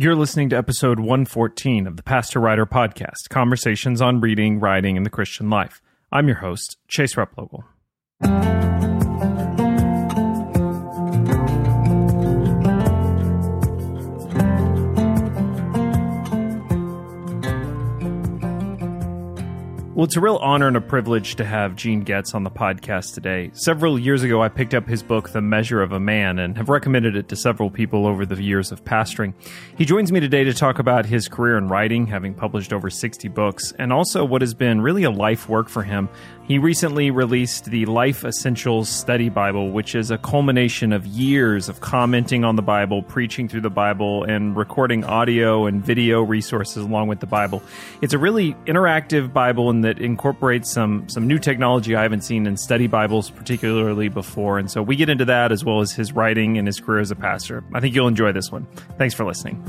You're listening to episode 114 of the Pastor Writer Podcast Conversations on Reading, Writing, and the Christian Life. I'm your host, Chase Replogle. Well, it's a real honor and a privilege to have Gene Getz on the podcast today. Several years ago, I picked up his book, The Measure of a Man, and have recommended it to several people over the years of pastoring. He joins me today to talk about his career in writing, having published over 60 books, and also what has been really a life work for him he recently released the Life Essentials Study Bible, which is a culmination of years of commenting on the Bible, preaching through the Bible, and recording audio and video resources along with the Bible. It's a really interactive Bible and that incorporates some some new technology I haven't seen in study Bibles particularly before. And so we get into that as well as his writing and his career as a pastor. I think you'll enjoy this one. Thanks for listening.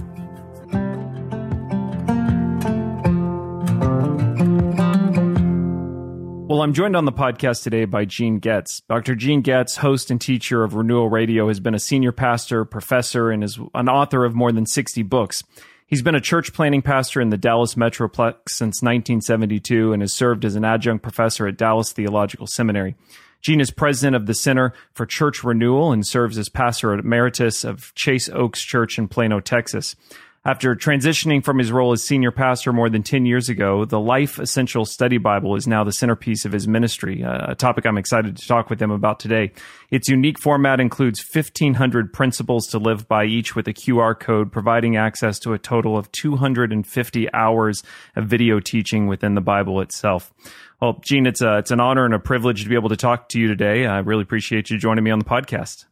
Well, I'm joined on the podcast today by Gene Getz. Dr. Gene Getz, host and teacher of Renewal Radio, has been a senior pastor, professor, and is an author of more than 60 books. He's been a church planting pastor in the Dallas Metroplex since 1972 and has served as an adjunct professor at Dallas Theological Seminary. Gene is president of the Center for Church Renewal and serves as pastor emeritus of Chase Oaks Church in Plano, Texas. After transitioning from his role as senior pastor more than 10 years ago, the Life Essential Study Bible is now the centerpiece of his ministry, a topic I'm excited to talk with him about today. Its unique format includes 1,500 principles to live by, each with a QR code, providing access to a total of 250 hours of video teaching within the Bible itself. Well, Gene, it's, a, it's an honor and a privilege to be able to talk to you today. I really appreciate you joining me on the podcast.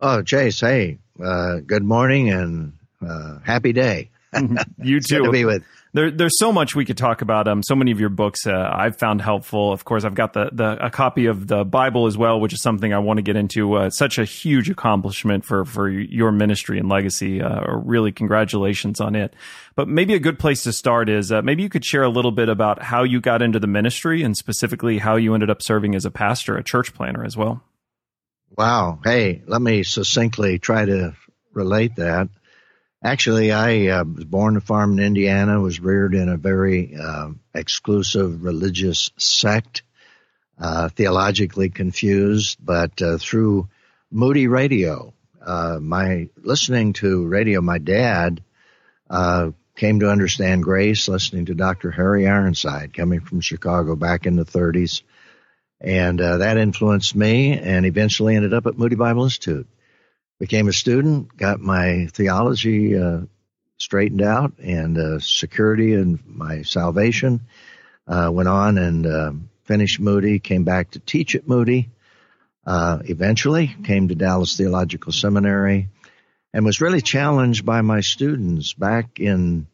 Oh, Chase, hey, uh, good morning and uh, happy day. you too. to be with. There, there's so much we could talk about. Um, so many of your books uh, I've found helpful. Of course, I've got the, the a copy of the Bible as well, which is something I want to get into. Uh, such a huge accomplishment for for your ministry and legacy. Uh, really, congratulations on it. But maybe a good place to start is uh, maybe you could share a little bit about how you got into the ministry and specifically how you ended up serving as a pastor, a church planter as well. Wow. Hey, let me succinctly try to relate that. Actually, I uh, was born and farm in Indiana, was reared in a very uh, exclusive religious sect, uh, theologically confused, but uh, through Moody Radio, uh, my listening to radio, my dad uh, came to understand grace, listening to Dr. Harry Ironside, coming from Chicago back in the 30s. And that influenced me and eventually ended up at Moody Bible Institute became a student, got my theology uh, straightened out and uh, security and my salvation. Uh, went on and uh, finished Moody, came back to teach at Moody. Uh, eventually came to Dallas Theological Seminary and was really challenged by my students back in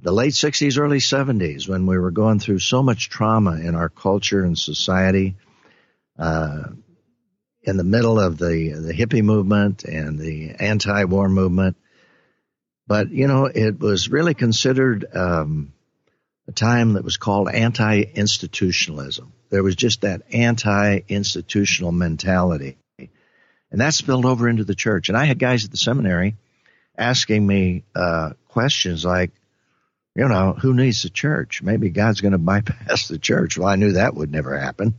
the late 60s, early 70s when we were going through so much trauma in our culture and society. Uh, in the middle of the the hippie movement and the anti-war movement. But you know, it was really considered um, a time that was called anti-institutionalism. There was just that anti-institutional mentality, and that spilled over into the church. And I had guys at the seminary asking me uh, questions like, you know, who needs the church? Maybe God's going to bypass the church. Well, I knew that would never happen.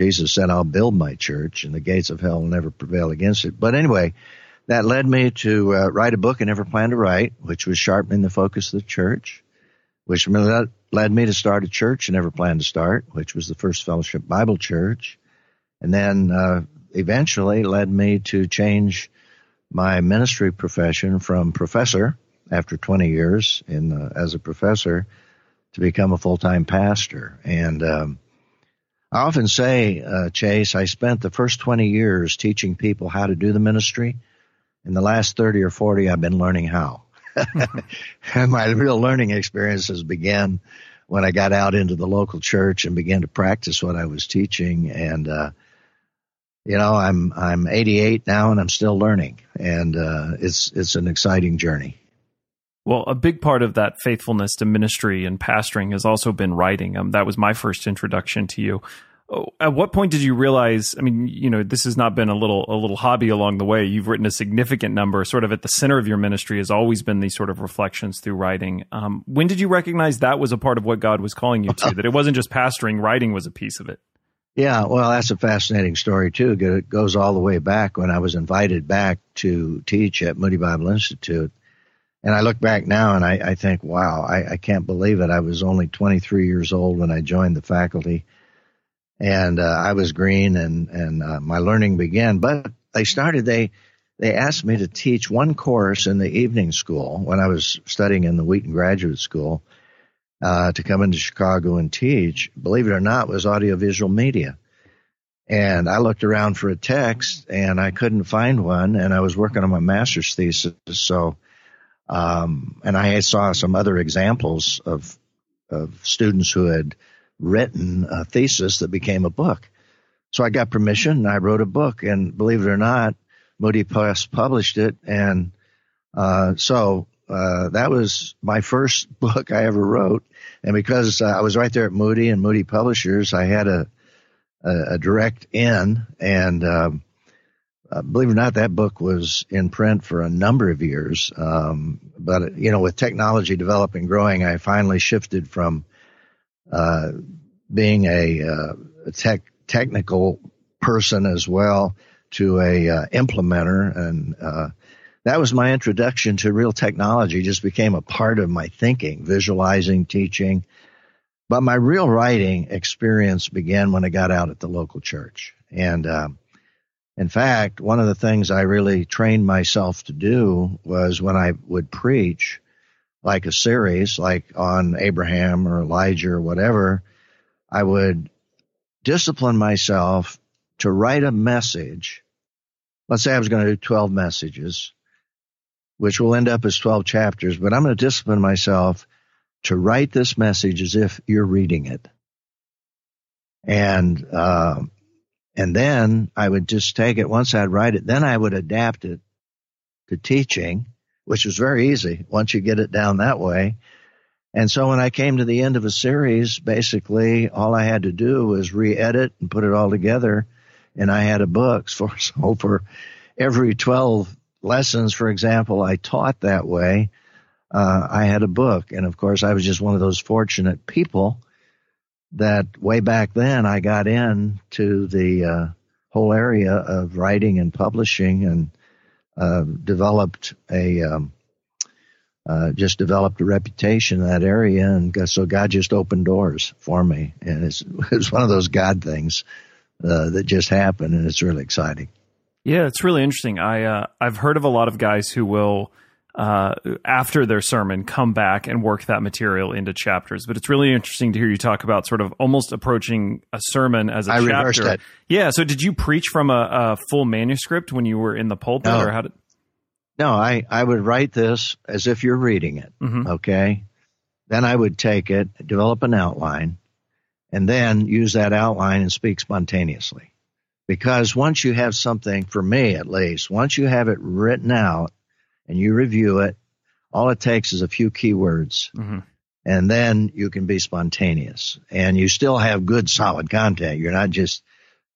Jesus said, I'll build my church and the gates of hell will never prevail against it. But anyway, that led me to uh, write a book I never planned to write, which was sharpening the focus of the church, which led me to start a church I never planned to start, which was the First Fellowship Bible Church. And then, uh, eventually led me to change my ministry profession from professor after 20 years in, uh, as a professor to become a full-time pastor. And, um, I often say, uh, Chase, I spent the first 20 years teaching people how to do the ministry. In the last 30 or 40, I've been learning how. and my real learning experiences began when I got out into the local church and began to practice what I was teaching. And, uh, you know, I'm, I'm 88 now and I'm still learning and, uh, it's, it's an exciting journey. Well, a big part of that faithfulness to ministry and pastoring has also been writing. Um, that was my first introduction to you. Oh, at what point did you realize? I mean, you know, this has not been a little a little hobby along the way. You've written a significant number. Sort of at the center of your ministry has always been these sort of reflections through writing. Um, when did you recognize that was a part of what God was calling you to? that it wasn't just pastoring; writing was a piece of it. Yeah, well, that's a fascinating story too. It goes all the way back when I was invited back to teach at Moody Bible Institute, and I look back now and I, I think, wow, I, I can't believe it. I was only 23 years old when I joined the faculty and uh, I was green and and uh, my learning began. But they started they they asked me to teach one course in the evening school when I was studying in the Wheaton Graduate School uh, to come into Chicago and teach. Believe it or not, was audiovisual media. And I looked around for a text and I couldn't find one. And I was working on my master's thesis. So, um, and I saw some other examples of, of students who had written a thesis that became a book. So I got permission and I wrote a book and believe it or not, Moody Press published it. And, uh, so, uh, that was my first book I ever wrote. And because uh, I was right there at Moody and Moody Publishers, I had a, a, a direct in and, um, uh, believe it or not, that book was in print for a number of years. Um, but you know, with technology developing, growing, I finally shifted from uh, being a, uh, a tech, technical person as well to a uh, implementer. And uh, that was my introduction to real technology. Just became a part of my thinking visualizing teaching. But my real writing experience began when i got out at the local church. And um, in fact one of the things i really trained myself to do was when i would preach like a series, like on Abraham or Elijah or whatever, I would discipline myself to write a message. Let's say I was going to do 12 messages, which will end up as 12 chapters, but I'm going to discipline myself to write this message as if you're reading it. And, uh, and then I would just take it once I'd write it, then I would adapt it to teaching which was very easy once you get it down that way. And so when I came to the end of a series, basically all I had to do was re-edit and put it all together. And I had a book. For, so for every 12 lessons, for example, I taught that way. Uh, I had a book. And of course, I was just one of those fortunate people that way back then I got into the uh, whole area of writing and publishing and uh, developed a um, uh, just developed a reputation in that area, and so God just opened doors for me, and it's it's one of those God things uh, that just happened, and it's really exciting. Yeah, it's really interesting. I uh, I've heard of a lot of guys who will uh, after their sermon come back and work that material into chapters. But it's really interesting to hear you talk about sort of almost approaching a sermon as a I chapter. Yeah. So did you preach from a, a, full manuscript when you were in the pulpit, no. or how did? No, I I would write this as if you're reading it. Mm-hmm. Okay. Then I would take it, develop an outline, and then use that outline and speak spontaneously. Because once you have something, for me at least, once you have it written out and you review it, all it takes is a few keywords. Mm-hmm. And then you can be spontaneous and you still have good solid content. You're not just,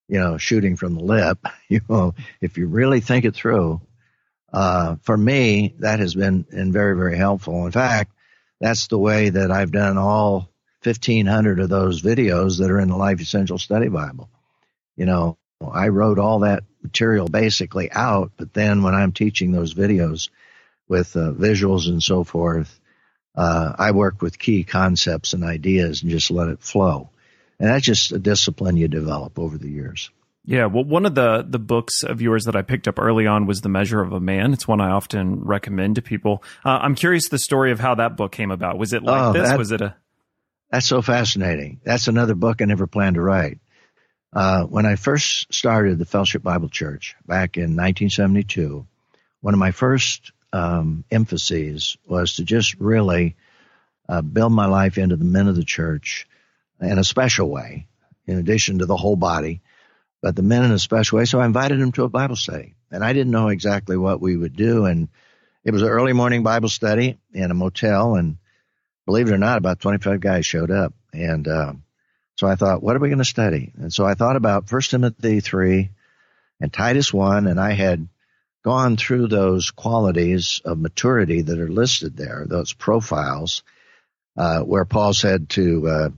you know, shooting from the lip. You know, if you really think it through, uh, for me, that has been, been very, very helpful. In fact, that's the way that I've done all 1500 of those videos that are in the Life Essential Study Bible. You know, I wrote all that material basically out, but then when I'm teaching those videos, with uh, visuals and so forth. Uh, I work with key concepts and ideas and just let it flow. And that's just a discipline you develop over the years. Yeah, well, one of the the books of yours that I picked up early on was The Measure of a Man. It's one I often recommend to people. Uh, I'm curious the story of how that book came about. Was it like oh, this? That, was it a? That's so fascinating. That's another book I never planned to write. Uh, when I first started the Fellowship Bible Church back in 1972, one of my first um, emphases was to just really uh, build my life into the men of the church in a special way, in addition to the whole body, but the men in a special way. So I invited them to a Bible study, and I didn't know exactly what we would do. And it was an early morning Bible study in a motel, and believe it or not, about 25 guys showed up. And uh, So I thought, what are we going to study? And so I thought about First Timothy 3 and Titus 1, and I had gone through those qualities of maturity that are listed there, those profiles, uh, where Paul said to uh,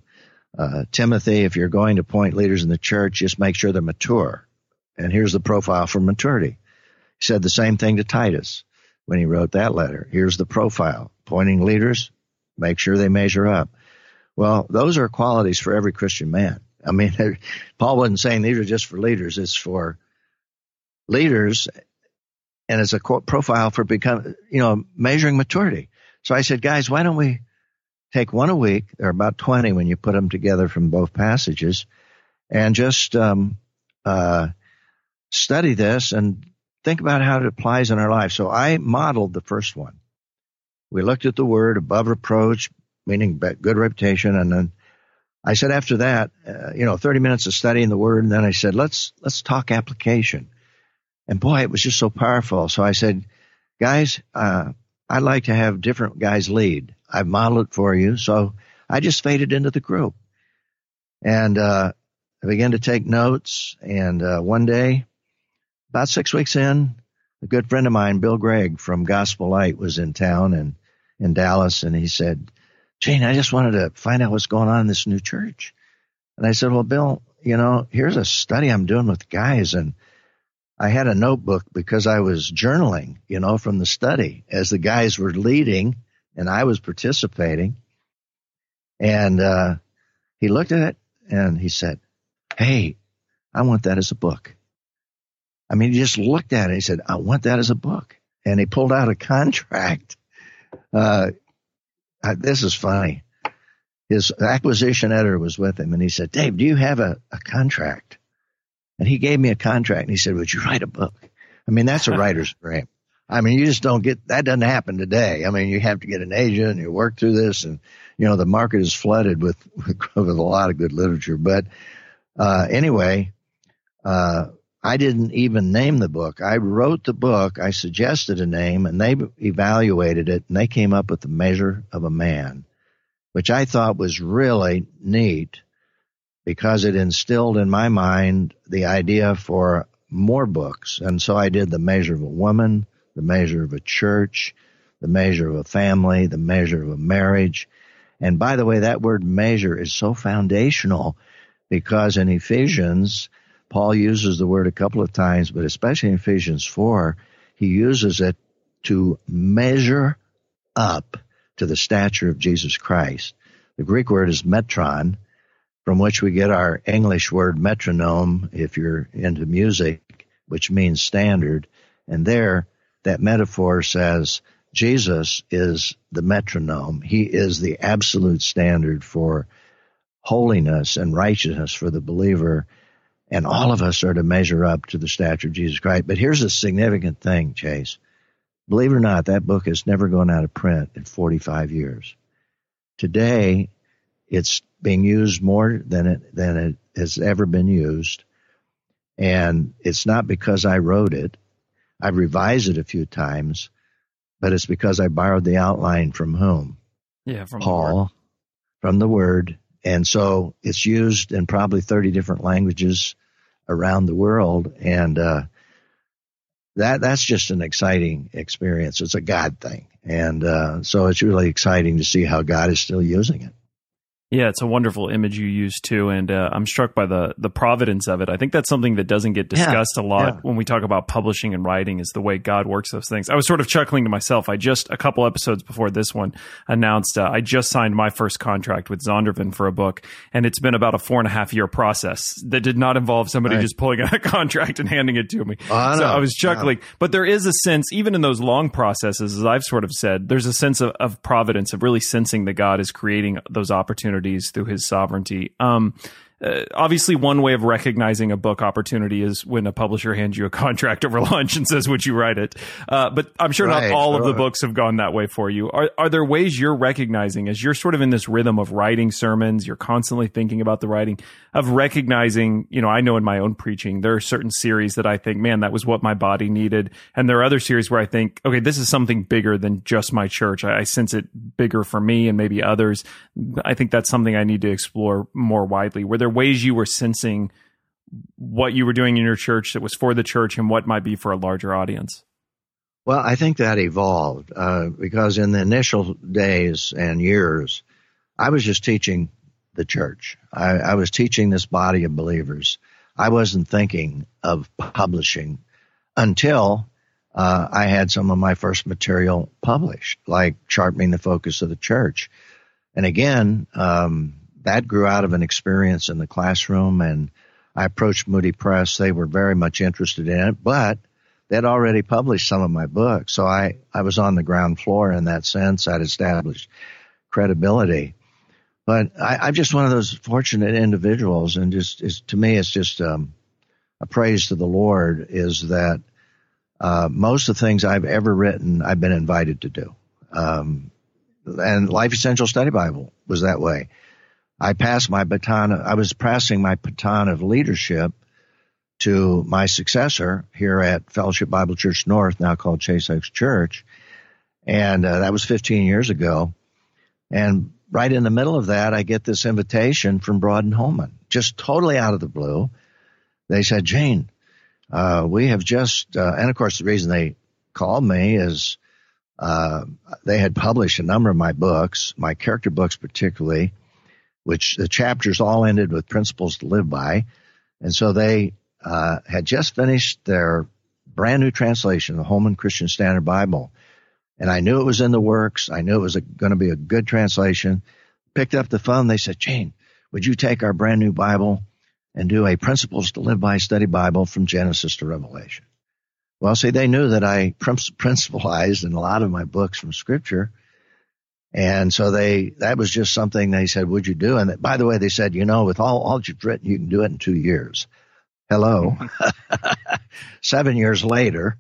uh, Timothy, if you're going to point leaders in the church, just make sure they're mature. And here's the profile for maturity. He said the same thing to Titus when he wrote that letter. Here's the profile. Pointing leaders, make sure they measure up. Well, those are qualities for every Christian man. I mean, Paul wasn't saying these are just for leaders. It's for leaders and as a quote profile for become, you know, measuring maturity. So I said, guys, why don't we take one a week? There are about 20 when you put them together from both passages and just, um, uh, study this and think about how it applies in our life. So I modeled the first one. We looked at the word above reproach, meaning good reputation. And then I said, after that, uh, you know, 30 minutes of studying the word. And then I said, let's, let's talk application. And boy, it was just so powerful. So I said, guys, uh, I'd like to have different guys lead. I've modeled it for you. So I just faded into the group and, uh, I began to take notes. And, uh, one day, about six weeks in, a good friend of mine, Bill Greig from Gospel Light was in town and in Dallas. And he said, Gene, I just wanted to find out what's going on in this new church. And I said, well, Bill, you know, here's a study I'm doing with guys and I had a notebook because I was journaling, you know, from the study as the guys were leading and I was participating. And uh, he looked at it and he said, Hey, I want that as a book. I mean, he just looked at it. And he said, I want that as a book. And he pulled out a contract. Uh, this is funny. His acquisition editor was with him and he said, Dave, do you have a, a contract? And he gave me a contract and he said, would you write a book? I mean, that's a writer's dream. I mean, you just don't get, that doesn't happen today. I mean, you have to get an agent and you work through this and, you know, the market is flooded with, with, with a lot of good literature. But, uh, anyway, uh, I didn't even name the book. I wrote the book. I suggested a name and they evaluated it and they came up with the measure of a man, which I thought was really neat because it instilled in my mind the idea for more books. And so I did the measure of a woman, the measure of a church, the measure of a family, the measure of a marriage. And by the way, that word measure is so foundational because in Ephesians, Paul uses the word a couple of times, but especially in Ephesians 4, he uses it to measure up to the stature of Jesus Christ. The Greek word is metron, from which we get our English word metronome if you're into music, which means standard. And there, that metaphor says Jesus is the metronome. He is the absolute standard for holiness and righteousness for the believer. And all of us are to measure up to the stature of Jesus Christ. But here's a significant thing, Chase. Believe it or not, that book has never gone out of print in 45 years. Today, it's being used more than it than it has ever been used, and it's not because I wrote it. I've revised it a few times, but it's because I borrowed the outline from whom? Yeah, from Paul, the from the Word, and so it's used in probably thirty different languages around the world, and uh, that that's just an exciting experience. It's a God thing, and uh, so it's really exciting to see how God is still using it. Yeah, it's a wonderful image you use too, and uh, I'm struck by the the providence of it. I think that's something that doesn't get discussed yeah, a lot yeah. when we talk about publishing and writing. Is the way God works those things. I was sort of chuckling to myself. I just a couple episodes before this one announced uh, I just signed my first contract with Zondervan for a book, and it's been about a four and a half year process that did not involve somebody right. just pulling out a contract and handing it to me. Oh, I so I was chuckling, yeah. but there is a sense, even in those long processes, as I've sort of said, there's a sense of, of providence of really sensing that God is creating those opportunities opportunities through his sovereignty. Um, uh, obviously one way of recognizing a book opportunity is when a publisher hands you a contract over lunch and says would you write it? Uh, but i'm sure right, not all of the books have gone that way for you. Are, are there ways you're recognizing as you're sort of in this rhythm of writing sermons you're constantly thinking about the writing of recognizing you know i know in my own preaching there are certain series that i think man that was what my body needed. And there are other series where i think okay this is something bigger than just my church. I, I sense it bigger for me and maybe others. I think that's something I need to explore more widely. Were there ways you were sensing what you were doing in your church that was for the church and what might be for a larger audience? Well, I think that evolved uh, because in the initial days and years, I was just teaching the church. I, I was teaching this body of believers. I wasn't thinking of publishing until uh, I had some of my first material published, like Sharpening the Focus of the Church. And again, um, that grew out of an experience in the classroom, and I approached Moody Press. They were very much interested in it, but they'd already published some of my books, so I, I was on the ground floor in that sense. I'd established credibility. But I, am just one of those fortunate individuals, and just to me, it's just um, a praise to the Lord is that uh, most of the things I've ever written, I've been invited to do. Um, and Life Essential Study Bible was that way. I passed my baton. I was passing my baton of leadership to my successor here at Fellowship Bible Church North, now called Chase Oaks Church, and uh, that was 15 years ago. And right in the middle of that, I get this invitation from Broadman Holman, just totally out of the blue. They said, Gene, uh, we have just, uh, and of course, the reason they called me is uh, they had published a number of my books, my character books particularly, which the chapters all ended with principles to live by. And so they uh, had just finished their brand new translation the Holman Christian Standard Bible. And I knew it was in the works. I knew it was going to be a good translation. Picked up the phone. They said, Gene, would you take our brand new Bible and do a Principles to Live By study Bible from Genesis to Revelation. Well, see, they knew that I principalized in a lot of my books from Scripture. And so they, that was just something they said, would you do? And by the way, they said, you know, with all, all you've written, you can do it in two years. Hello. seven years later,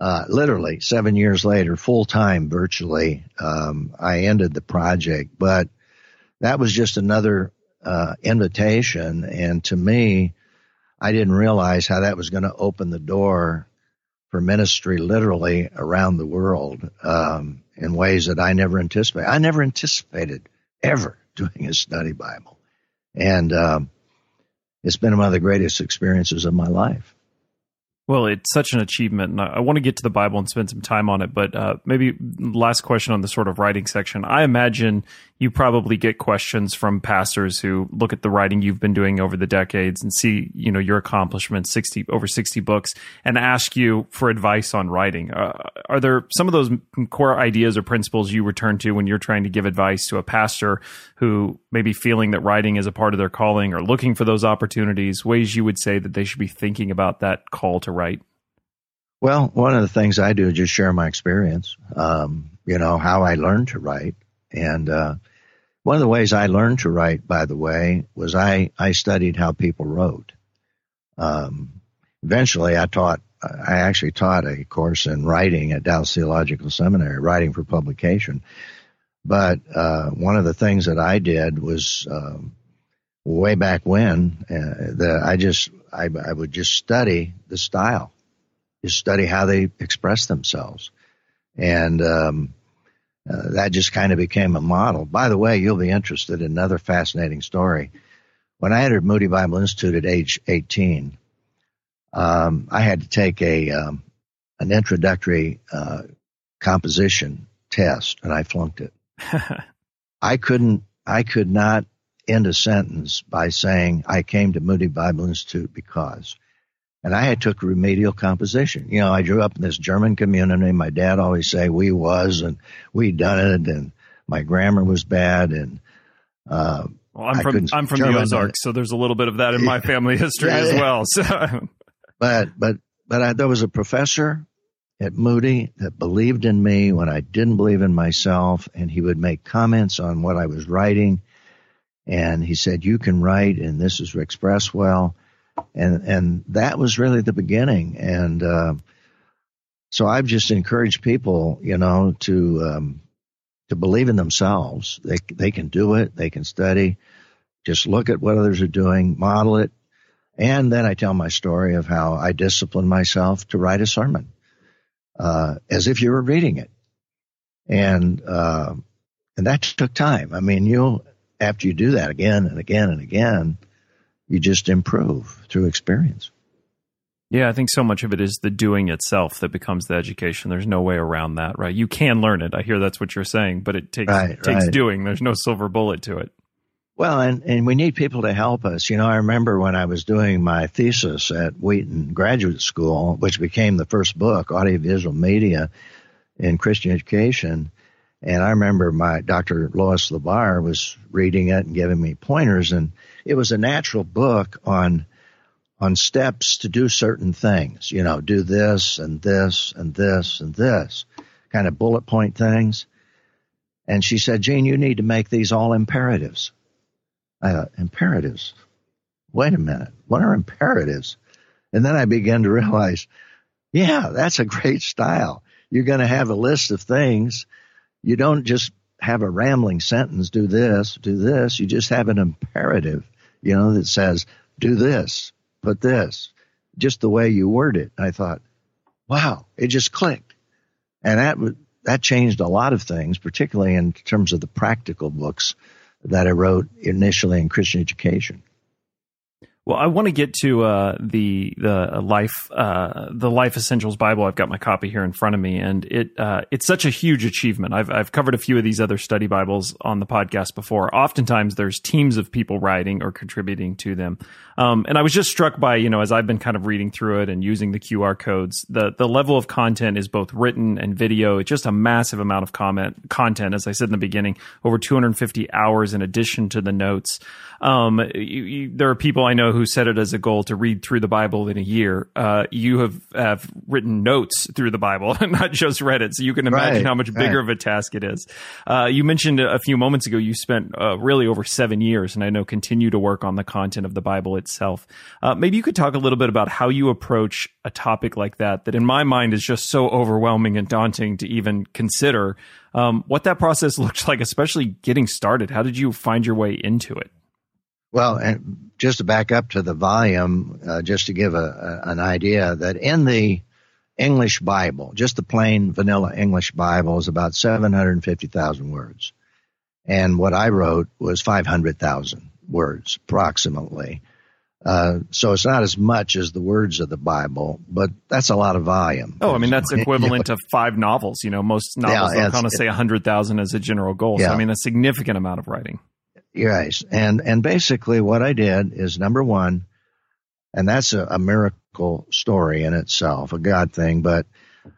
uh, literally seven years later, full time virtually, um, I ended the project, but that was just another uh, invitation. And to me, I didn't realize how that was going to open the door for ministry literally around the world um, in ways that I never anticipated. I never anticipated ever doing a study Bible. And um, it's been one of the greatest experiences of my life. Well, it's such an achievement, and I, want to get to the Bible and spend some time on it. But uh, maybe last question on the sort of writing section. I imagine you probably get questions from pastors who look at the writing you've been doing over the decades and see, you know, your accomplishments, sixty over sixty books, and ask you for advice on writing. Uh, are there some of those core ideas or principles you return to when you're trying to give advice to a pastor who may be feeling that writing is a part of their calling or looking for those opportunities? Ways you would say that they should be thinking about that call to write? Well, one of the things I do is just share my experience. Um, you know how I learned to write, and uh, one of the ways I learned to write, by the way, was I I studied how people wrote. Um, eventually, I taught. I actually taught a course in writing at Dallas Theological Seminary, writing for publication. But uh, one of the things that I did was um, way back when uh, that I just I, I would just study the style just study how they express themselves. And um, uh, that just kind of became a model. By the way, you'll be interested in another fascinating story. When I entered Moody Bible Institute at age 18, um, I had to take a um, an introductory uh, composition test, and I flunked it. I couldn't. I could not end a sentence by saying I came to Moody Bible Institute because and I had took remedial composition. You know, I grew up in this German community. My dad always say we was and we done it, and my grammar was bad, and uh, well, I'm from I'm from German, the Ozarks, so there's a little bit of that in my family history yeah, as well. So. but but but I, there was a professor at Moody that believed in me when I didn't believe in myself, and he would make comments on what I was writing, and he said, "You can write, and this is expressed well." And and that was really the beginning. And uh, so I've just encouraged people, you know, to um, to believe in themselves. They they can do it. They can study. Just look at what others are doing, model it, and then I tell my story of how I disciplined myself to write a sermon uh, as if you were reading it. And uh, and that took time. I mean, you after you do that again and again and again, you just improve through experience. Yeah, I think so much of it is the doing itself that becomes the education. There's no way around that, right? You can learn it. I hear that's what you're saying, but it takes right, takes right. doing. There's no silver bullet to it. Well, and, and we need people to help us. You know, I remember when I was doing my thesis at Wheaton Graduate School, which became the first book, Audiovisual Media in Christian Education. And I remember my Dr. Lois LeBar was reading it and giving me pointers, and it was a natural book on on steps to do certain things. You know, do this and this and this and this, kind of bullet point things. And she said, Gene, you need to make these all imperatives. I thought, imperatives? Wait a minute. What are imperatives? And then I began to realize, yeah, that's a great style. You're going to have a list of things. You don't just have a rambling sentence, do this, do this. You just have an imperative, you know, that says, do this, put this, just the way you word it. I thought, wow, it just clicked. And that that changed a lot of things, particularly in terms of the practical books that I wrote initially in Christian education. Well, I want to get to uh, the the life uh, the Life Essentials Bible. I've got my copy here in front of me, and it uh, it's such a huge achievement. I've I've covered a few of these other study Bibles on the podcast before. Oftentimes, there's teams of people writing or contributing to them, um, and I was just struck by you know as I've been kind of reading through it and using the QR codes, the the level of content is both written and video. It's just a massive amount of comment content, as I said in the beginning, over 250 hours in addition to the notes. Um, you, you, there are people I know who set it as a goal to read through the Bible in a year. Uh, you have, have written notes through the Bible, not just read it. So you can imagine right, how much bigger right. of a task it is. Uh, you mentioned a few moments ago you spent uh, really over seven years, and I know continue to work on the content of the Bible itself. Uh, maybe you could talk a little bit about how you approach a topic like that, that in my mind is just so overwhelming and daunting to even consider. Um, what that process looks like, especially getting started. How did you find your way into it? Well, and just to back up to the volume, uh, just to give a, a, an idea that in the English Bible, just the plain vanilla English Bible is about 750,000 words. And what I wrote was 500,000 words approximately. Uh, so it's not as much as the words of the Bible, but that's a lot of volume. Oh, I mean that's equivalent to five novels. You know, most novels yeah, kind of say a hundred thousand as a general goal. Yeah. So I mean, a significant amount of writing. Yes, and and basically what I did is number one, and that's a, a miracle story in itself, a God thing. But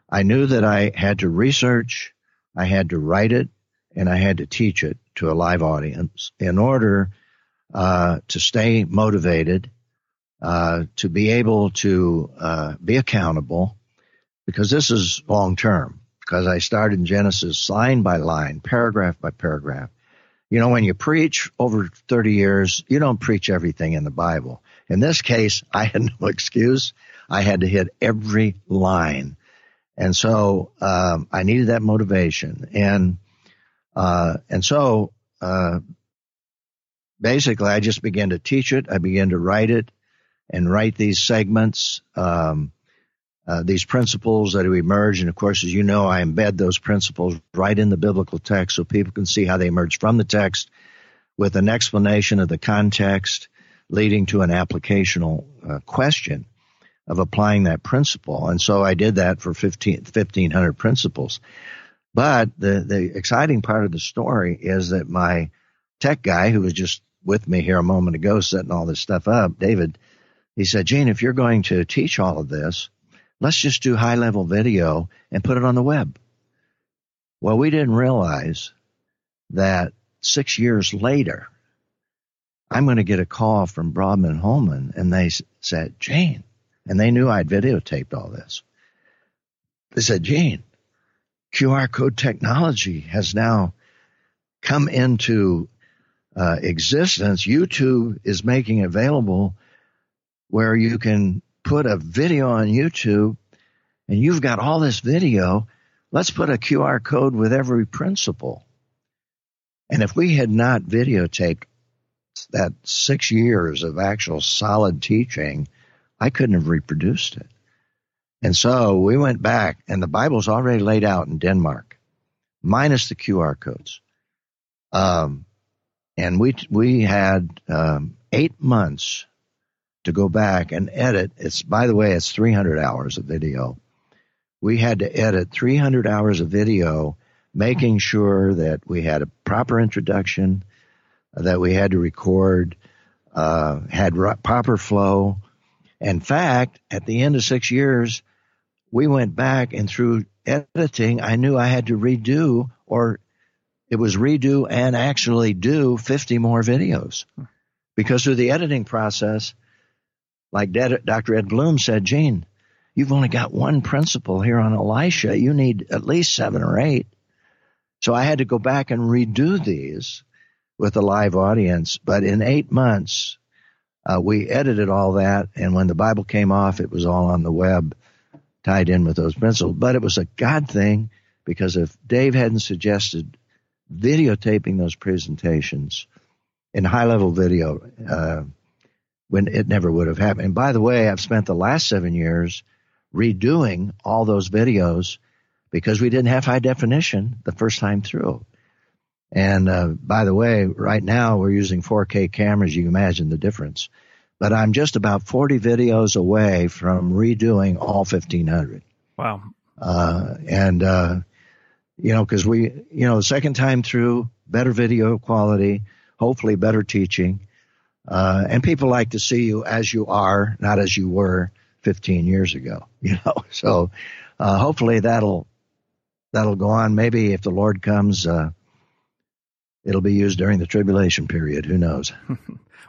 I knew that I had to research, I had to write it, and I had to teach it to a live audience in order uh, to stay motivated, uh, to be able to uh, be accountable, because this is long term. Because I started in Genesis line by line, paragraph by paragraph you know, when you preach over 30 years, you don't preach everything in the Bible. In this case, I had no excuse. I had to hit every line. And so, um, I needed that motivation. And, uh, and so, uh, basically I just began to teach it. I began to write it and write these segments. Um, uh, these principles that have emerged. And of course, as you know, I embed those principles right in the biblical text so people can see how they emerge from the text with an explanation of the context leading to an applicational uh, question of applying that principle. And so I did that for 15, 1500 principles. But the, the exciting part of the story is that my tech guy who was just with me here a moment ago setting all this stuff up, David, he said, Gene, if you're going to teach all of this, Let's just do high level video and put it on the web. Well, we didn't realize that six years later, I'm going to get a call from Broadman Holman and they said, Gene, and they knew I'd videotaped all this. They said, Gene, QR code technology has now come into uh, existence. YouTube is making available where you can put a video on YouTube and you've got all this video. Let's put a QR code with every principle. And if we had not videotaped that six years of actual solid teaching, I couldn't have reproduced it. And so we went back, and the Bible's already laid out in Denmark, minus the QR codes. Um, and we we had um, eight months to go back and edit. It's by the way, it's 300 hours of video. We had to edit 300 hours of video, making sure that we had a proper introduction, that we had to record, uh, had proper flow. In fact, at the end of six years, we went back and through editing, I knew I had to redo or it was redo and actually do 50 more videos because through the editing process, like Dr. Ed Bloom said, Gene, you've only got one principle here on Elisha. You need at least seven or eight. So I had to go back and redo these with a live audience. But in eight months, uh, we edited all that. And when the Bible came off, it was all on the web tied in with those principles. But it was a God thing because if Dave hadn't suggested videotaping those presentations in high level video, uh, when it never would have happened. And by the way, I've spent the last seven years redoing all those videos because we didn't have high definition the first time through. And uh, by the way, right now we're using 4K cameras. You can imagine the difference. But I'm just about 40 videos away from redoing all 1500. Wow. Uh, and, uh, you know, because we, you know, the second time through, better video quality, hopefully better teaching. Uh, and people like to see you as you are, not as you were 15 years ago, you know. So uh, hopefully that'll that'll go on. Maybe if the Lord comes, uh, it'll be used during the tribulation period. Who knows?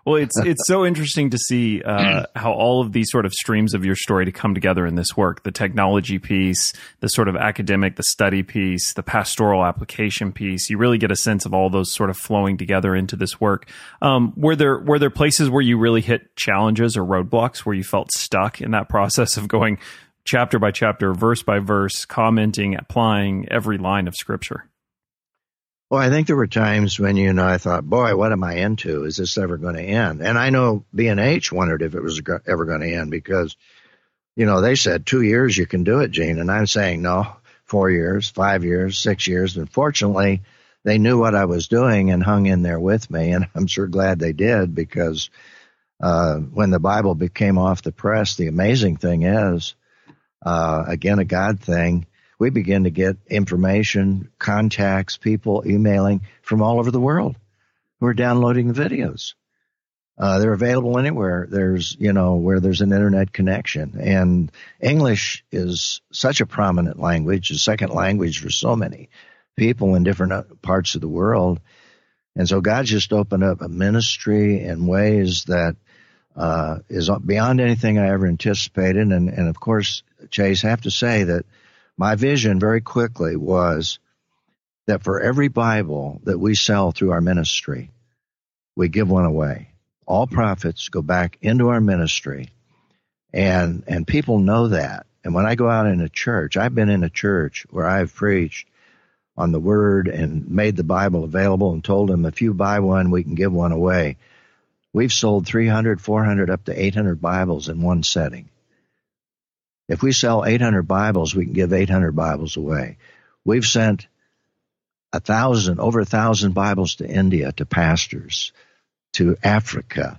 Well, it's it's so interesting to see uh, how all of these sort of streams of your story to come together in this work: the technology piece, the sort of academic, the study piece, the pastoral application piece. You really get a sense of all those sort of flowing together into this work. Um, were there were there places where you really hit challenges or roadblocks where you felt stuck in that process of going chapter by chapter, verse by verse, commenting, applying every line of scripture? Well, I think there were times when, you know, I thought, boy, what am I into? Is this ever going to end? And I know B&H wondered if it was ever going to end because, you know, they said two years you can do it, Gene. And I'm saying, no, four years, five years, six years. And fortunately, they knew what I was doing and hung in there with me. And I'm sure glad they did because uh, when the Bible came off the press, the amazing thing is, uh, again, a God thing, we begin to get information, contacts, people emailing from all over the world who are downloading the videos. Uh, they're available anywhere. There's, you know, where there's an internet connection. And English is such a prominent language, a second language for so many people in different uh, parts of the world. And so God just opened up a ministry in ways that uh, is beyond anything I ever anticipated. And, and of course, Chase, I have to say that my vision very quickly was that for every Bible that we sell through our ministry, we give one away. All profits go back into our ministry. And, and people know that. And when I go out in a church, I've been in a church where I've preached on the word and made the Bible available and told them if you buy one, we can give one away. We've sold 300, 400, up to 800 Bibles in one setting. If we sell 800 Bibles, we can give 800 Bibles away. We've sent a thousand, over a thousand Bibles to India, to pastors, to Africa,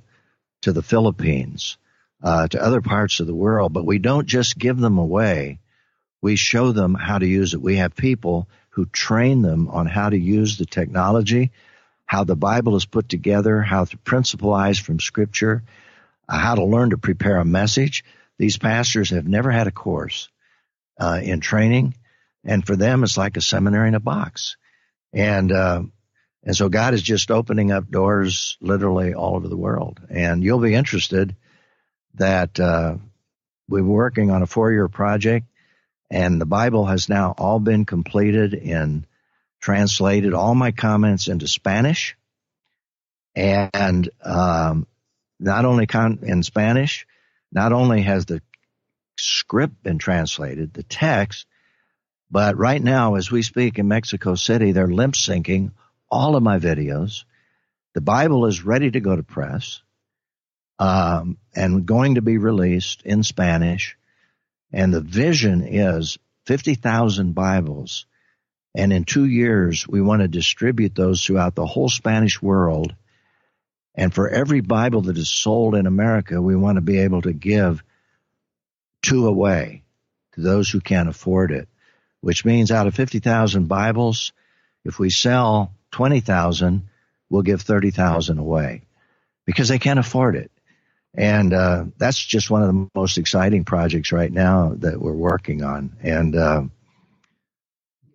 to the Philippines, uh, to other parts of the world. But we don't just give them away. We show them how to use it. We have people who train them on how to use the technology, how the Bible is put together, how to principleize from Scripture, uh, how to learn to prepare a message. These pastors have never had a course uh, in training, and for them, it's like a seminary in a box. And uh, and so God is just opening up doors literally all over the world. And you'll be interested that uh, we're working on a four-year project, and the Bible has now all been completed and translated. All my comments into Spanish, and um, not only con- in Spanish, not only has the script been translated, the text, but right now, as we speak in Mexico City, they're lip syncing all of my videos. The Bible is ready to go to press um, and going to be released in Spanish. And the vision is 50,000 Bibles And in two years, we want to distribute those throughout the whole Spanish world. And for every Bible that is sold in America, we want to be able to give two away to those who can't afford it, which means out of 50,000 Bibles, if we sell 20,000, we'll give 30,000 away because they can't afford it. And uh, that's just one of the most exciting projects right now that we're working on. And uh,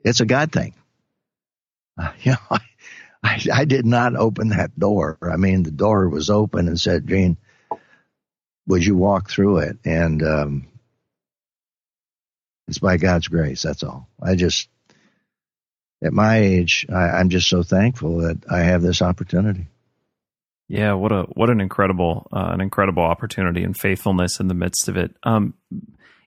it's a God thing. Uh, you know, I, I, did not open that door. I mean, the door was open and said, Gene, would you walk through it? And um, it's by God's grace. That's all. I just, at my age, I, I'm just so thankful that I have this opportunity. Yeah, what a what an incredible uh, an incredible opportunity and faithfulness in the midst of it. Um,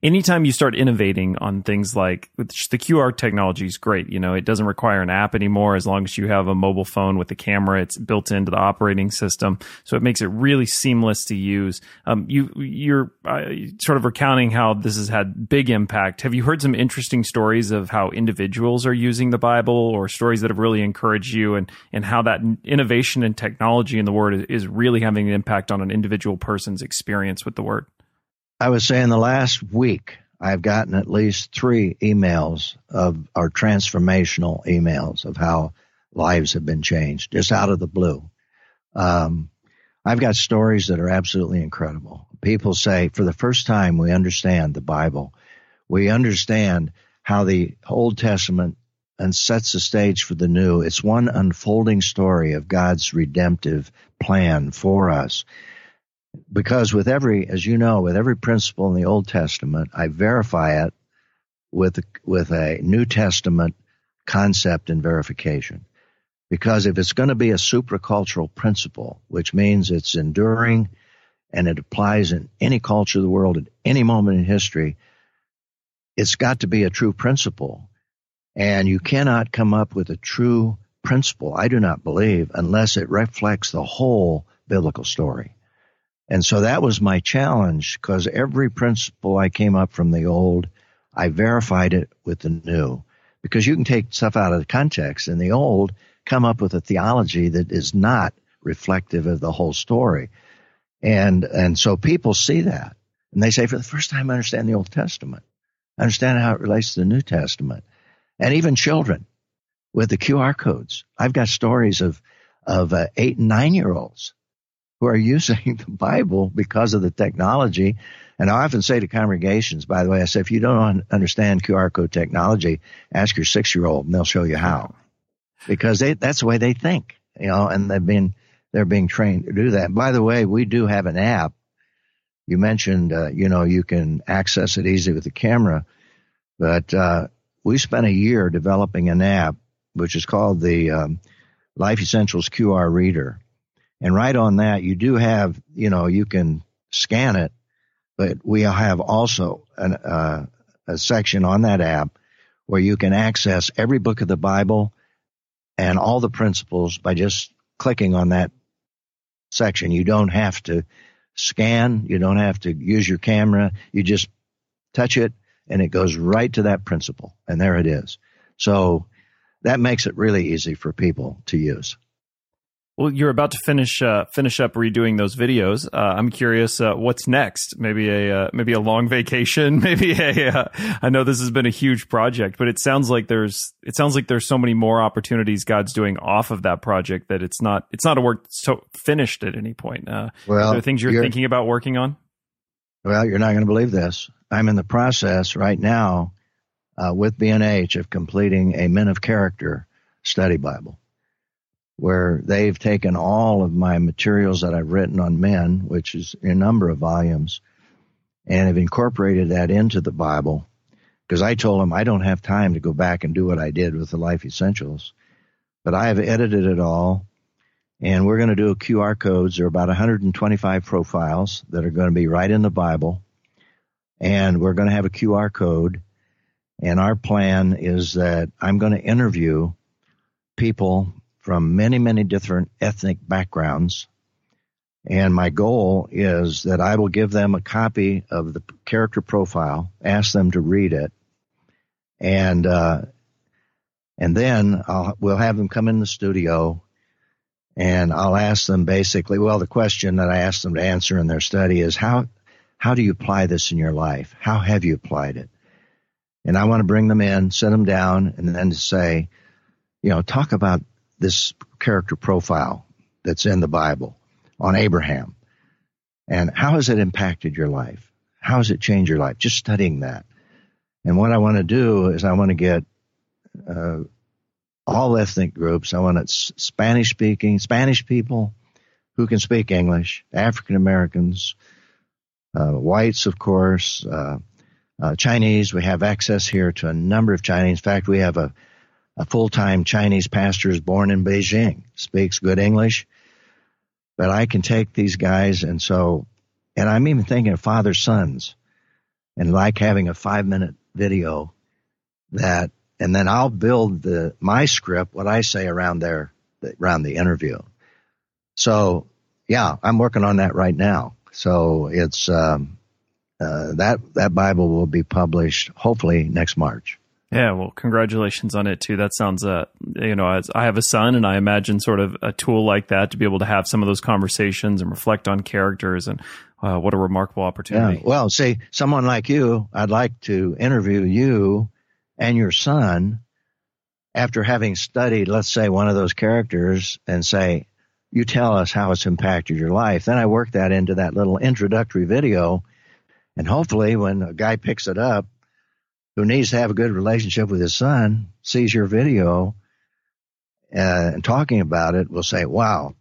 anytime you start innovating on things like the QR technology is great. You know, it doesn't require an app anymore as long as you have a mobile phone with a camera. It's built into the operating system, so it makes it really seamless to use. Um, you you're uh, sort of recounting how this has had big impact. Have you heard some interesting stories of how individuals are using the Bible, or stories that have really encouraged you, and and how that innovation and technology in the Word is really having an impact on an individual person's experience with the Word? I would say in the last week, I've gotten at least three emails of our transformational emails of how lives have been changed just out of the blue. Um, I've got stories that are absolutely incredible. People say, for the first time, we understand the Bible. We understand how the Old Testament and sets the stage for the new. It's one unfolding story of God's redemptive plan for us because with every, as you know, with every principle in the Old Testament, I verify it with with a New Testament concept and verification. Because if it's going to be a supracultural principle, which means it's enduring and it applies in any culture of the world at any moment in history, it's got to be a true principle. And you cannot come up with a true principle, I do not believe, unless it reflects the whole biblical story. And so that was my challenge because every principle I came up from the old, I verified it with the new. Because you can take stuff out of context in the old come up with a theology that is not reflective of the whole story. And, and so people see that and they say, for the first time, I understand the Old Testament. I understand how it relates to the New Testament. And even children with the QR codes. I've got stories of, of uh, eight and nine year olds who are using the Bible because of the technology. And I often say to congregations, by the way, I say, if you don't understand QR code technology, ask your six year old and they'll show you how. Because they, that's the way they think, you know, and they've been, they're being trained to do that. By the way, we do have an app. You mentioned, uh, you know, you can access it easily with the camera, but, uh, we spent a year developing an app, which is called the, um, Life Essentials QR Reader. And right on that, you do have, you know, you can scan it, but we have also an, uh, a section on that app where you can access every book of the Bible and all the principles by just clicking on that section. You don't have to scan. You don't have to use your camera. You just touch it and it goes right to that principle. And there it is. So that makes it really easy for people to use. Well, you're about to finish uh, finish up redoing those videos. Uh, I'm curious, uh, what's next? Maybe a uh, maybe a long vacation. Maybe a. Uh, I know this has been a huge project, but it sounds like there's it sounds like there's so many more opportunities God's doing off of that project that it's not it's not a work so finished at any point. Uh, well, are there things you're, you're thinking about working on? Well, you're not going to believe this. I'm in the process right now with B&H of completing a Men of Character study Bible where they've taken all of my materials that I've written on men, which is a number of volumes, and have incorporated that into the Bible. Because I told them I don't have time to go back and do what I did with the Life Essentials, but I have edited it all, and we're going to do QR codes. There are about 125 profiles that are going to be right in the Bible, and we're going to have a QR code. And our plan is that I'm going to interview people from many, many different ethnic backgrounds. And my goal is that I will give them a copy of the character profile, ask them to read it, and uh, And then I'll, we'll have them come in the studio and I'll ask them basically, well, the question that I ask them to answer in their study is how, how do you apply this in your life? How have you applied it? And I want to bring them in, sit them down, and then to say, you know, talk about this character profile that's in the Bible on Abraham. And how has it impacted your life? How has it changed your life? Just studying that. And what I want to do is I want to get uh, all ethnic groups. I want it Spanish speaking, Spanish people who can speak English, African Americans, uh, whites, of course, uh, uh, Chinese. We have access here to a number of Chinese. In fact, we have a, a full time Chinese pastor is born in Beijing, speaks good English. But I can take these guys, and so, and I'm even thinking of father sons, and like having a five minute video that and then I'll build the my script, what I say around there, around the interview. So yeah, I'm working on that right now. So it's um, uh, that that Bible will be published hopefully next March. Yeah, well, congratulations on it too. That sounds, uh, you know, as I have a son, and I imagine sort of a tool like that to be able to have some of those conversations and reflect on characters, and uh, what a remarkable opportunity. Yeah. Well, see, someone like you, I'd like to interview you and your son after having studied, let's say, one of those characters and say, you tell us how it's impacted your life. Then I work that into that little introductory video. And hopefully, when a guy picks it up who needs to have a good relationship with his son, sees your video uh, and talking about it, will say, wow,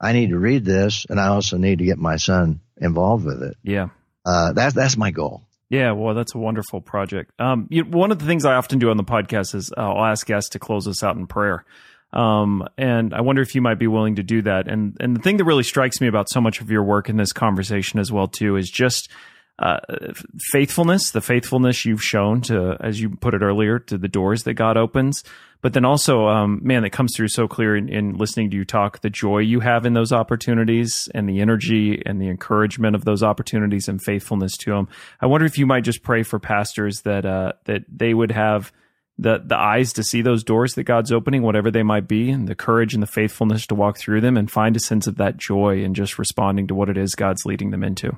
I need to read this. And I also need to get my son involved with it. Yeah. Uh, that's, that's my goal. Yeah, well, that's a wonderful project. Um, you, one of the things I often do on the podcast is uh, I'll ask guests to close us out in prayer. Um, and I wonder if you might be willing to do that. And and the thing that really strikes me about so much of your work in this conversation as well too is just uh, faithfulness, the faithfulness you've shown to, as you put it earlier, to the doors that God opens, but then also, um, man, that comes through so clear in, in, listening to you talk, the joy you have in those opportunities and the energy and the encouragement of those opportunities and faithfulness to them. I wonder if you might just pray for pastors that, uh, that they would have the, the eyes to see those doors that God's opening, whatever they might be, and the courage and the faithfulness to walk through them and find a sense of that joy and just responding to what it is God's leading them into.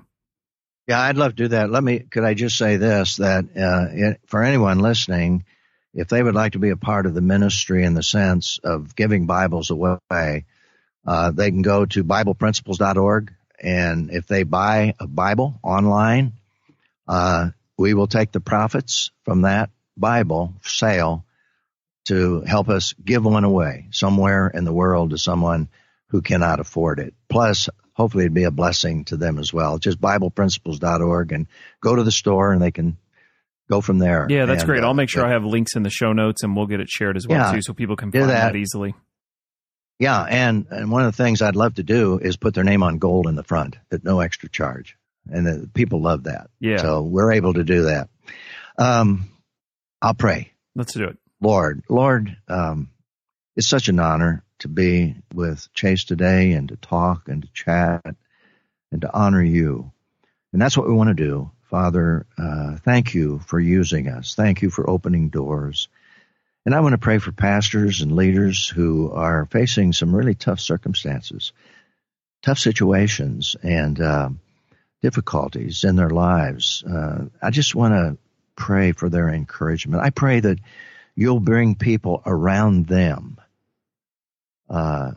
Yeah, I'd love to do that. Let me, could I just say this, that, uh, it, for anyone listening, if they would like to be a part of the ministry in the sense of giving Bibles away, uh, they can go to BiblePrinciples.org. And if they buy a Bible online, uh, we will take the profits from that Bible sale to help us give one away somewhere in the world to someone who cannot afford it. Plus, hopefully it'd be a blessing to them as well. Just BiblePrinciples.org and go to the store and they can go from there. Yeah, that's and, great. I'll make sure uh, I have links in the show notes and we'll get it shared as well yeah, too, so people can find that. that easily. Yeah, and and one of the things I'd love to do is put their name on gold in the front at no extra charge, and the, people love that. Yeah. So we're able to do that. Um, I'll pray. Let's do it. Lord, Lord, um, it's such an honor to be with Chase today and to talk and to chat and to honor you, and that's what we want to do. Father, uh, thank you for using us. Thank you for opening doors. And I want to pray for pastors and leaders who are facing some really tough circumstances, tough situations, and uh, difficulties in their lives. Uh, I just want to pray for their encouragement. I pray that you'll bring people around them uh,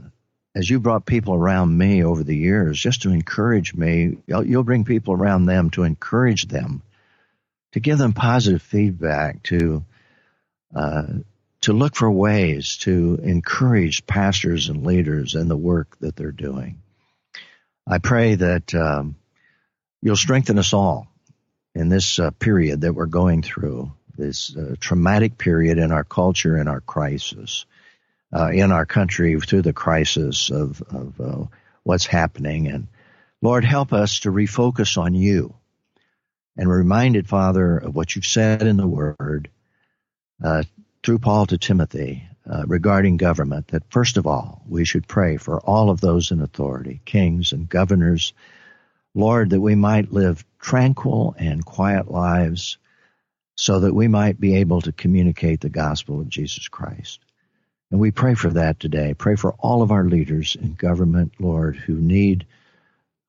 as you brought people around me over the years just to encourage me, you'll bring people around them to encourage them, to give them positive feedback, to uh, to look for ways to encourage pastors and leaders in the work that they're doing. I pray that um, you'll strengthen us all in this uh, period that we're going through, this uh, traumatic period in our culture and our crisis uh, in our country through the crisis of, of uh, what's happening. And Lord, help us to refocus on you and reminded, Father, of what you've said in the Word uh, through Paul to Timothy uh, regarding government, that first of all, we should pray for all of those in authority, kings and governors, Lord, that we might live tranquil and quiet lives so that we might be able to communicate the gospel of Jesus Christ. And we pray for that today. Pray for all of our leaders in government, Lord, who need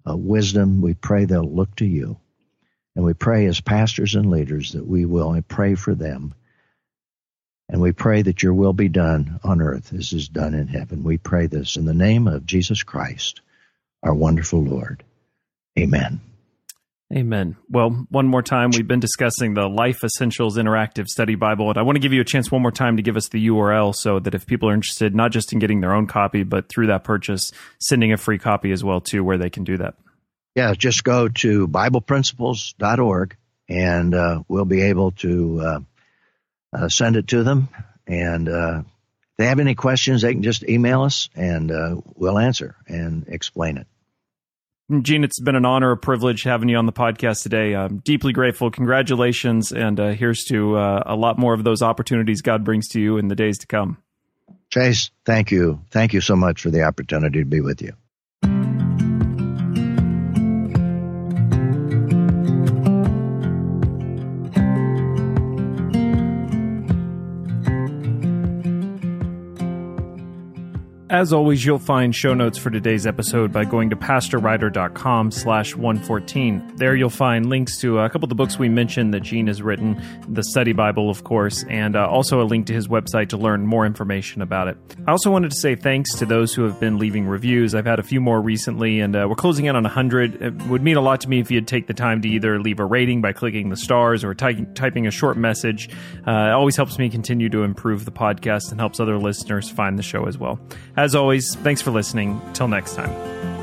uh, wisdom. We pray they'll look to you. And we pray as pastors and leaders that we will and pray for them. And we pray that your will be done on earth as is done in heaven. We pray this in the name of Jesus Christ, our wonderful Lord. Amen. Amen. Well, one more time, we've been discussing the Life Essentials Interactive Study Bible, and I want to give you a chance one more time to give us the URL so that if people are interested, not just in getting their own copy, but through that purchase, sending a free copy as well too, where they can do that. Yeah, just go to BiblePrinciples.org, and uh, we'll be able to uh, uh, send it to them. And uh, if they have any questions, they can just email us, and uh, we'll answer and explain it. Gene, it's been an honor, a privilege having you on the podcast today. I'm deeply grateful. Congratulations, and uh, here's to uh, a lot more of those opportunities God brings to you in the days to come. Chase, thank you. Thank you so much for the opportunity to be with you. As always, you'll find show notes for today's episode by going to pastorwriter.com slash 114. There you'll find links to a couple of the books we mentioned that Gene has written, the study Bible, of course, and uh, also a link to his website to learn more information about it. I also wanted to say thanks to those who have been leaving reviews. I've had a few more recently, and uh, we're closing in on 100. It would mean a lot to me if you'd take the time to either leave a rating by clicking the stars or ty- typing a short message. Uh, it always helps me continue to improve the podcast and helps other listeners find the show as well. As always, thanks for listening. Till next time.